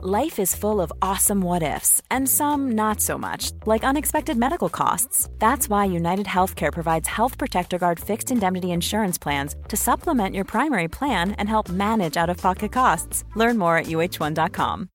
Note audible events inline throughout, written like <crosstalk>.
Life is full of awesome what ifs, and some not so much, like unexpected medical costs. That's why United Healthcare provides Health Protector Guard fixed indemnity insurance plans to supplement your primary plan and help manage out of pocket costs. Learn more at uh1.com.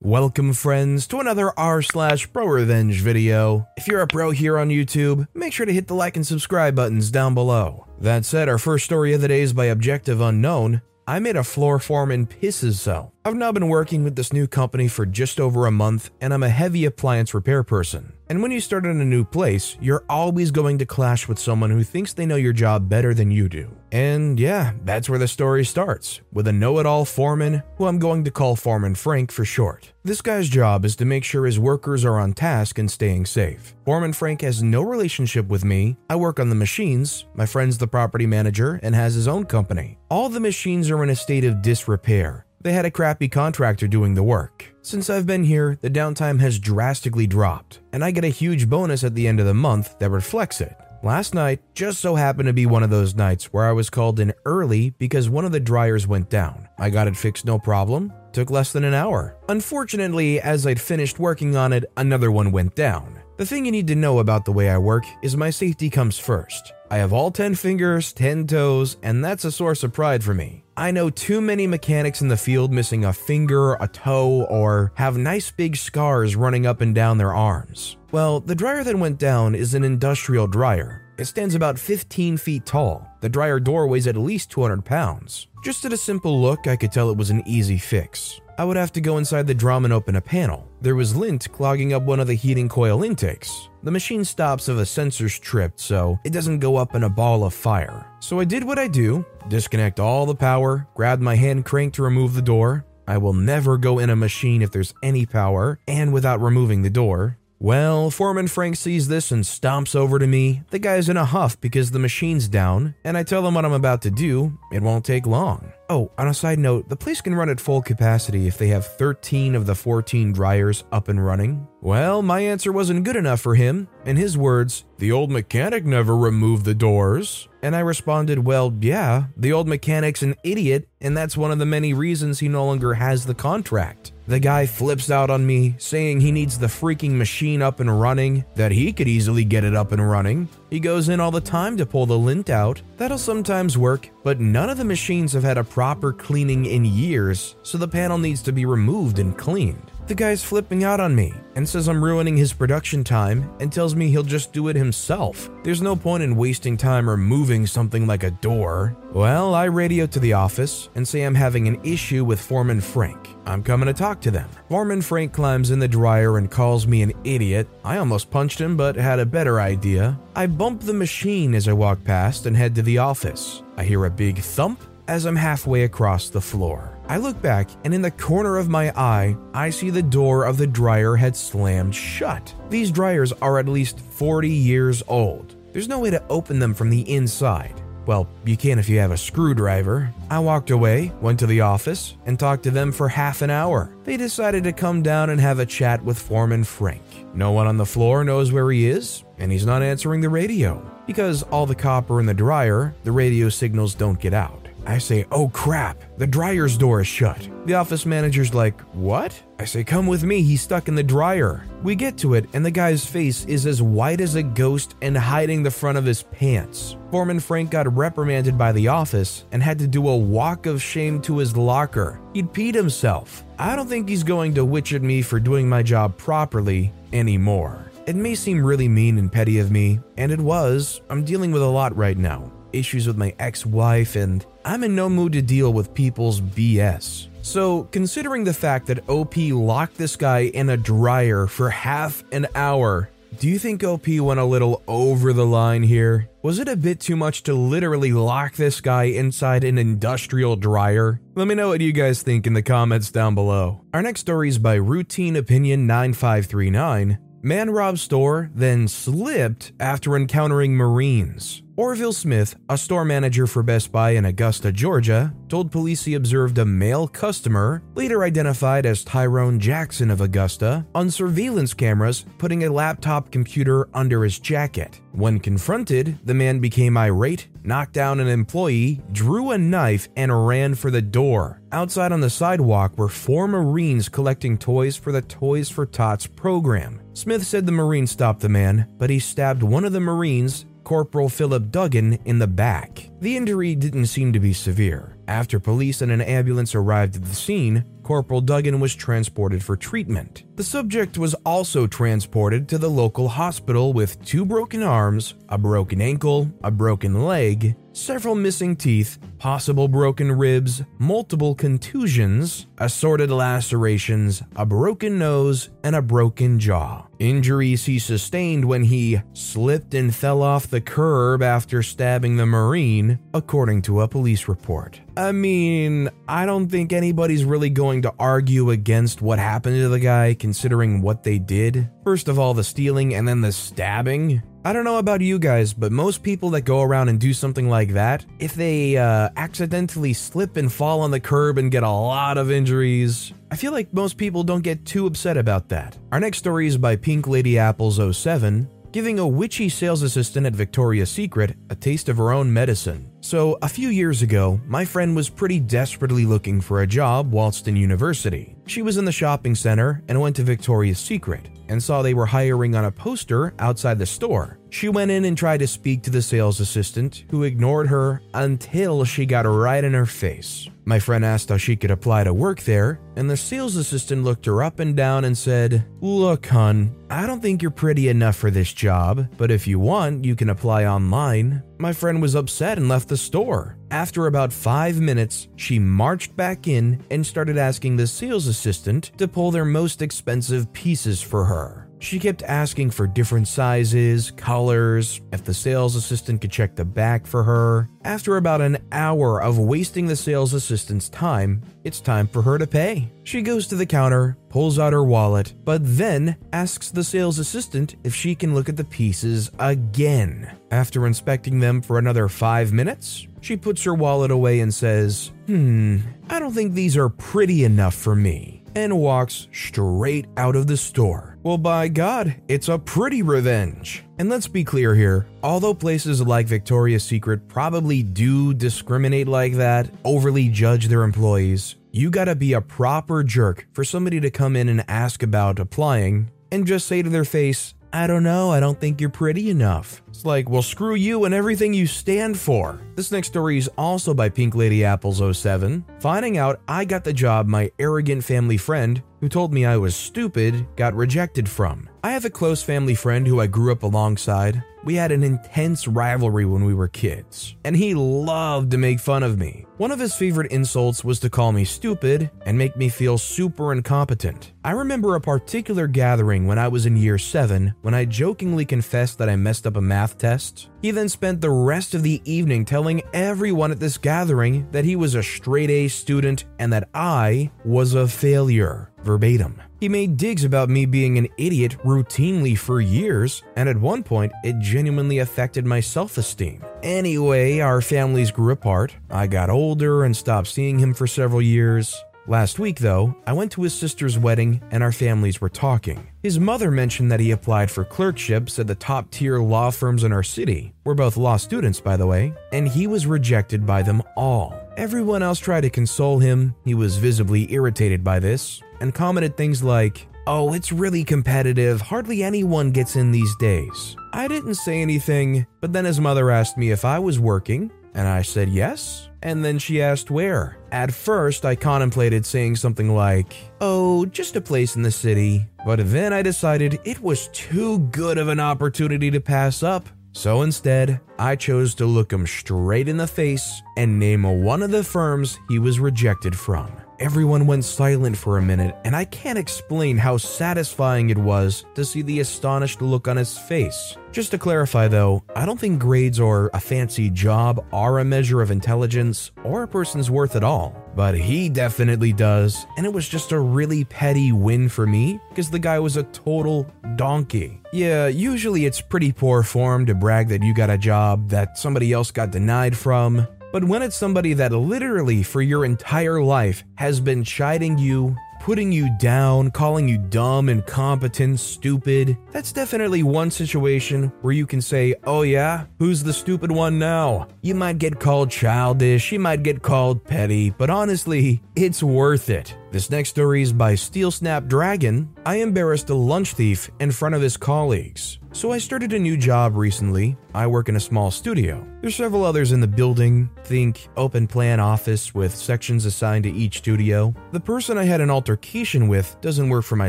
Welcome, friends, to another r slash pro revenge video. If you're a bro here on YouTube, make sure to hit the like and subscribe buttons down below. That said, our first story of the day is by Objective Unknown. I made a floor form in pisses so. I've now been working with this new company for just over a month, and I'm a heavy appliance repair person. And when you start in a new place, you're always going to clash with someone who thinks they know your job better than you do. And yeah, that's where the story starts, with a know it all foreman, who I'm going to call Foreman Frank for short. This guy's job is to make sure his workers are on task and staying safe. Foreman Frank has no relationship with me. I work on the machines, my friend's the property manager and has his own company. All the machines are in a state of disrepair. They had a crappy contractor doing the work. Since I've been here, the downtime has drastically dropped, and I get a huge bonus at the end of the month that reflects it. Last night just so happened to be one of those nights where I was called in early because one of the dryers went down. I got it fixed no problem, took less than an hour. Unfortunately, as I'd finished working on it, another one went down. The thing you need to know about the way I work is my safety comes first. I have all 10 fingers, 10 toes, and that's a source of pride for me. I know too many mechanics in the field missing a finger, a toe, or have nice big scars running up and down their arms. Well, the dryer that went down is an industrial dryer. It stands about 15 feet tall. The dryer door weighs at least 200 pounds. Just at a simple look, I could tell it was an easy fix. I would have to go inside the drum and open a panel. There was lint clogging up one of the heating coil intakes. The machine stops if a sensor's tripped, so it doesn't go up in a ball of fire. So I did what I do disconnect all the power, grabbed my hand crank to remove the door. I will never go in a machine if there's any power and without removing the door. Well, Foreman Frank sees this and stomps over to me. The guy's in a huff because the machine's down, and I tell him what I'm about to do. It won't take long. Oh, on a side note, the place can run at full capacity if they have 13 of the 14 dryers up and running. Well, my answer wasn't good enough for him. In his words, the old mechanic never removed the doors. And I responded, well, yeah, the old mechanic's an idiot, and that's one of the many reasons he no longer has the contract. The guy flips out on me, saying he needs the freaking machine up and running, that he could easily get it up and running. He goes in all the time to pull the lint out. That'll sometimes work, but none of the machines have had a proper cleaning in years, so the panel needs to be removed and cleaned. The guy's flipping out on me and says I'm ruining his production time and tells me he'll just do it himself. There's no point in wasting time removing something like a door. Well, I radio to the office and say I'm having an issue with Foreman Frank. I'm coming to talk to them. Foreman Frank climbs in the dryer and calls me an idiot. I almost punched him, but had a better idea. I bump the machine as I walk past and head to the office. I hear a big thump as I'm halfway across the floor. I look back, and in the corner of my eye, I see the door of the dryer had slammed shut. These dryers are at least 40 years old. There's no way to open them from the inside. Well, you can if you have a screwdriver. I walked away, went to the office, and talked to them for half an hour. They decided to come down and have a chat with Foreman Frank. No one on the floor knows where he is, and he's not answering the radio. Because all the copper in the dryer, the radio signals don't get out. I say, oh crap, the dryer's door is shut. The office manager's like, what? I say, come with me, he's stuck in the dryer. We get to it, and the guy's face is as white as a ghost and hiding the front of his pants. Foreman Frank got reprimanded by the office and had to do a walk of shame to his locker. He'd peed himself. I don't think he's going to witch at me for doing my job properly anymore. It may seem really mean and petty of me, and it was. I'm dealing with a lot right now issues with my ex wife, and I'm in no mood to deal with people's BS. So, considering the fact that OP locked this guy in a dryer for half an hour, do you think OP went a little over the line here? Was it a bit too much to literally lock this guy inside an industrial dryer? Let me know what you guys think in the comments down below. Our next story is by Routine Opinion 9539. Man robs store, then slipped after encountering Marines. Orville Smith, a store manager for Best Buy in Augusta, Georgia, told police he observed a male customer, later identified as Tyrone Jackson of Augusta, on surveillance cameras putting a laptop computer under his jacket. When confronted, the man became irate, knocked down an employee, drew a knife, and ran for the door. Outside on the sidewalk were four Marines collecting toys for the Toys for Tots program. Smith said the Marine stopped the man, but he stabbed one of the Marines Corporal Philip Duggan in the back. The injury didn't seem to be severe. After police and an ambulance arrived at the scene, Corporal Duggan was transported for treatment. The subject was also transported to the local hospital with two broken arms, a broken ankle, a broken leg, several missing teeth, possible broken ribs, multiple contusions, assorted lacerations, a broken nose, and a broken jaw. Injuries he sustained when he slipped and fell off the curb after stabbing the Marine, according to a police report. I mean, I don't think anybody's really going to argue against what happened to the guy considering what they did. First of all, the stealing and then the stabbing. I don't know about you guys, but most people that go around and do something like that, if they uh, accidentally slip and fall on the curb and get a lot of injuries, I feel like most people don't get too upset about that. Our next story is by Pink Lady Apples 07, giving a witchy sales assistant at Victoria's Secret a taste of her own medicine. So, a few years ago, my friend was pretty desperately looking for a job whilst in university. She was in the shopping center and went to Victoria's Secret and saw they were hiring on a poster outside the store. She went in and tried to speak to the sales assistant, who ignored her until she got right in her face. My friend asked how she could apply to work there, and the sales assistant looked her up and down and said, Look, hun, I don't think you're pretty enough for this job, but if you want, you can apply online. My friend was upset and left the store. After about five minutes, she marched back in and started asking the sales assistant to pull their most expensive pieces for her. She kept asking for different sizes, colors, if the sales assistant could check the back for her. After about an hour of wasting the sales assistant's time, it's time for her to pay. She goes to the counter, pulls out her wallet, but then asks the sales assistant if she can look at the pieces again. After inspecting them for another five minutes, she puts her wallet away and says, Hmm, I don't think these are pretty enough for me and walks straight out of the store. Well, by God, it's a pretty revenge. And let's be clear here although places like Victoria's Secret probably do discriminate like that, overly judge their employees, you gotta be a proper jerk for somebody to come in and ask about applying and just say to their face, I don't know, I don't think you're pretty enough. It's like, well, screw you and everything you stand for. This next story is also by Pink Lady Apples 07. Finding out I got the job my arrogant family friend, who told me I was stupid, got rejected from. I have a close family friend who I grew up alongside. We had an intense rivalry when we were kids, and he loved to make fun of me. One of his favorite insults was to call me stupid and make me feel super incompetent. I remember a particular gathering when I was in year 7 when I jokingly confessed that I messed up a math test. He then spent the rest of the evening telling everyone at this gathering that he was a straight A student and that I was a failure, verbatim. He made digs about me being an idiot routinely for years, and at one point, it genuinely affected my self esteem. Anyway, our families grew apart. I got older and stopped seeing him for several years. Last week, though, I went to his sister's wedding and our families were talking. His mother mentioned that he applied for clerkships at the top tier law firms in our city. We're both law students, by the way, and he was rejected by them all. Everyone else tried to console him, he was visibly irritated by this, and commented things like, Oh, it's really competitive, hardly anyone gets in these days. I didn't say anything, but then his mother asked me if I was working, and I said yes, and then she asked where. At first, I contemplated saying something like, Oh, just a place in the city, but then I decided it was too good of an opportunity to pass up. So instead, I chose to look him straight in the face and name one of the firms he was rejected from. Everyone went silent for a minute, and I can't explain how satisfying it was to see the astonished look on his face. Just to clarify though, I don't think grades or a fancy job are a measure of intelligence or a person's worth at all. But he definitely does, and it was just a really petty win for me because the guy was a total donkey. Yeah, usually it's pretty poor form to brag that you got a job that somebody else got denied from, but when it's somebody that literally for your entire life has been chiding you, putting you down, calling you dumb, incompetent, stupid, that's definitely one situation where you can say, oh yeah, who's the stupid one now? You might get called childish, you might get called petty, but honestly, it's worth it. This next story is by Steel Snap Dragon. I embarrassed a lunch thief in front of his colleagues. So I started a new job recently. I work in a small studio. There's several others in the building. Think open plan office with sections assigned to each studio. The person I had an altercation with doesn't work for my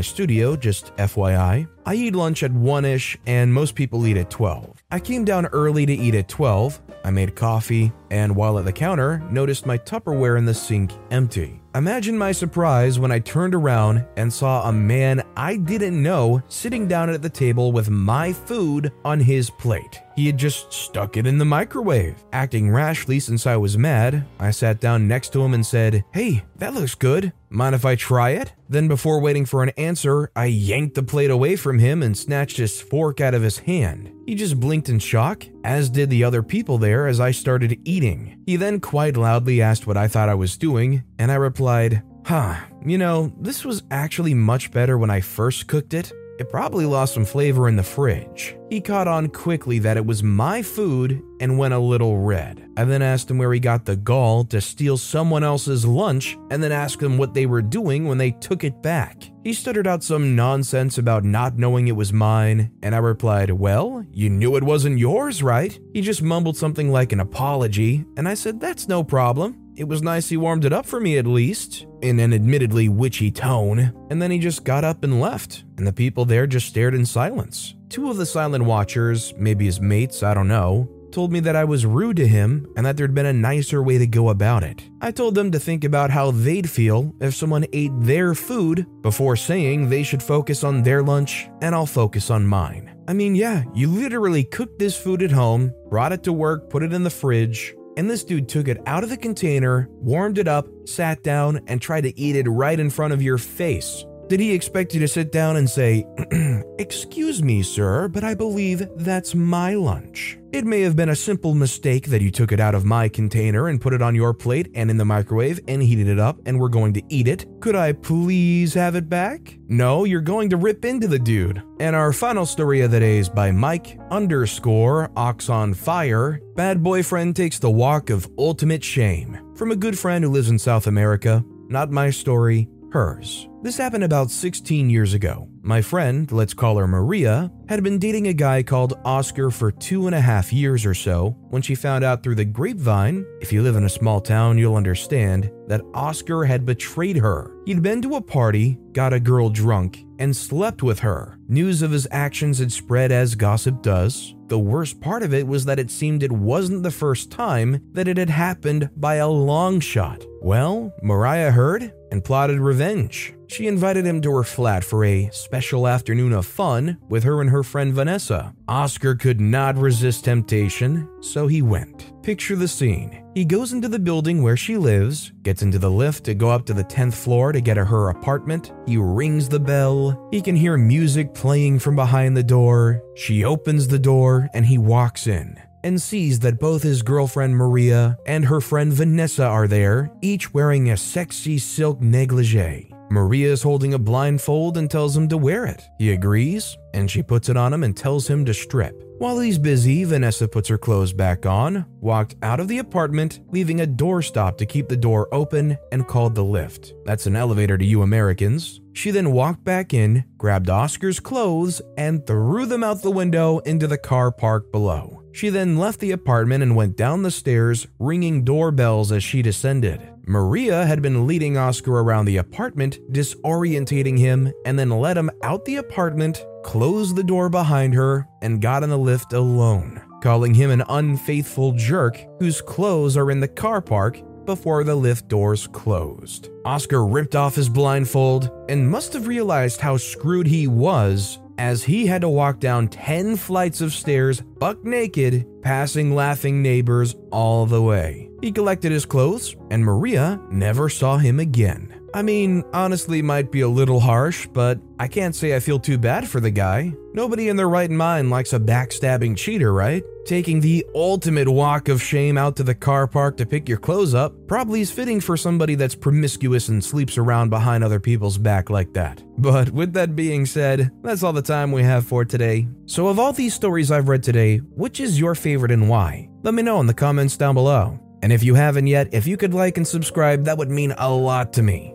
studio, just FYI. I eat lunch at 1ish and most people eat at 12. I came down early to eat at 12. I made coffee and while at the counter, noticed my Tupperware in the sink empty. Imagine my surprise when I turned around and saw a man I didn't know sitting down at the table with my food on his plate. He had just stuck it in the microwave. Acting rashly since I was mad, I sat down next to him and said, Hey, that looks good. Mind if I try it? Then, before waiting for an answer, I yanked the plate away from him and snatched his fork out of his hand. He just blinked in shock, as did the other people there as I started eating. He then quite loudly asked what I thought I was doing, and I replied, Huh, you know, this was actually much better when I first cooked it. It probably lost some flavor in the fridge. He caught on quickly that it was my food and went a little red. I then asked him where he got the gall to steal someone else's lunch and then asked him what they were doing when they took it back. He stuttered out some nonsense about not knowing it was mine, and I replied, Well, you knew it wasn't yours, right? He just mumbled something like an apology, and I said, That's no problem. It was nice he warmed it up for me at least, in an admittedly witchy tone, and then he just got up and left, and the people there just stared in silence. Two of the silent watchers, maybe his mates, I don't know, told me that I was rude to him and that there'd been a nicer way to go about it. I told them to think about how they'd feel if someone ate their food before saying they should focus on their lunch and I'll focus on mine. I mean, yeah, you literally cooked this food at home, brought it to work, put it in the fridge, and this dude took it out of the container, warmed it up, sat down, and tried to eat it right in front of your face. Did he expect you to sit down and say, <clears throat> Excuse me, sir, but I believe that's my lunch? It may have been a simple mistake that you took it out of my container and put it on your plate and in the microwave and heated it up and we're going to eat it. Could I please have it back? No, you're going to rip into the dude. And our final story of the day is by Mike underscore Ox on Fire. Bad boyfriend takes the walk of ultimate shame. From a good friend who lives in South America. Not my story, hers. This happened about 16 years ago. My friend, let's call her Maria, had been dating a guy called Oscar for two and a half years or so when she found out through the grapevine, if you live in a small town, you'll understand, that Oscar had betrayed her. He'd been to a party, got a girl drunk, and slept with her. News of his actions had spread as gossip does. The worst part of it was that it seemed it wasn't the first time that it had happened by a long shot. Well, Mariah heard and plotted revenge. She invited him to her flat for a special afternoon of fun with her and her friend Vanessa. Oscar could not resist temptation, so he went. Picture the scene. He goes into the building where she lives, gets into the lift to go up to the 10th floor to get to her apartment. He rings the bell. He can hear music playing from behind the door. She opens the door and he walks in and sees that both his girlfriend Maria and her friend Vanessa are there, each wearing a sexy silk negligee. Maria is holding a blindfold and tells him to wear it. He agrees, and she puts it on him and tells him to strip. While he's busy, Vanessa puts her clothes back on, walked out of the apartment, leaving a doorstop to keep the door open, and called the lift. That's an elevator to you Americans. She then walked back in, grabbed Oscar's clothes, and threw them out the window into the car park below. She then left the apartment and went down the stairs, ringing doorbells as she descended. Maria had been leading Oscar around the apartment, disorientating him, and then led him out the apartment, closed the door behind her, and got in the lift alone. Calling him an unfaithful jerk whose clothes are in the car park, before the lift doors closed. Oscar ripped off his blindfold and must have realized how screwed he was as he had to walk down 10 flights of stairs buck naked, passing laughing neighbors all the way. He collected his clothes, and Maria never saw him again. I mean, honestly, might be a little harsh, but I can't say I feel too bad for the guy. Nobody in their right mind likes a backstabbing cheater, right? Taking the ultimate walk of shame out to the car park to pick your clothes up probably is fitting for somebody that's promiscuous and sleeps around behind other people's back like that. But with that being said, that's all the time we have for today. So, of all these stories I've read today, which is your favorite and why? Let me know in the comments down below. And if you haven't yet, if you could like and subscribe, that would mean a lot to me.